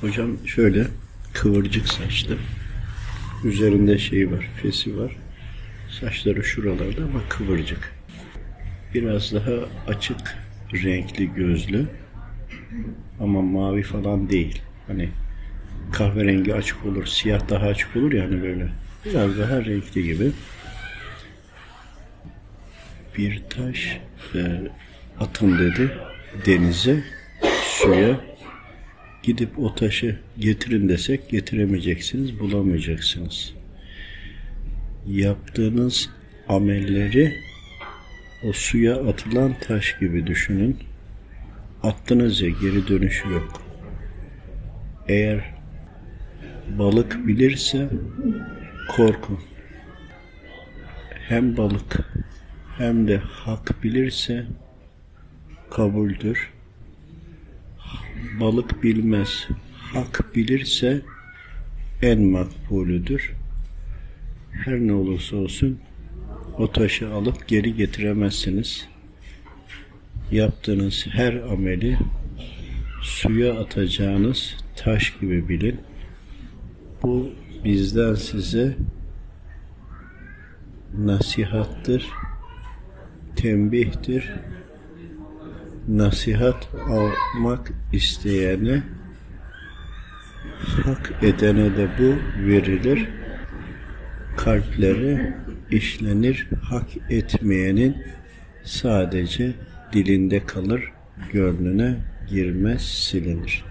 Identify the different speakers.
Speaker 1: Hocam şöyle kıvırcık saçlı. Üzerinde şey var, fesi var. Saçları şuralarda ama kıvırcık. Biraz daha açık renkli gözlü. Ama mavi falan değil. Hani kahverengi açık olur, siyah daha açık olur yani böyle. Biraz daha renkli gibi. Bir taş e, atın dedi denize, suya. Gidip o taşı getirin desek getiremeyeceksiniz, bulamayacaksınız. Yaptığınız amelleri o suya atılan taş gibi düşünün. Attınız ya geri dönüşü yok. Eğer balık bilirse korkun. Hem balık hem de hak bilirse kabuldür. Balık bilmez, hak bilirse en makbulüdür. Her ne olursa olsun o taşı alıp geri getiremezsiniz. Yaptığınız her ameli suya atacağınız taş gibi bilin. Bu bizden size nasihattır, tembihtir. Nasihat almak isteyene hak edene de bu verilir. Kalpleri işlenir, hak etmeyenin sadece dilinde kalır, gönlüne girmez, silinir.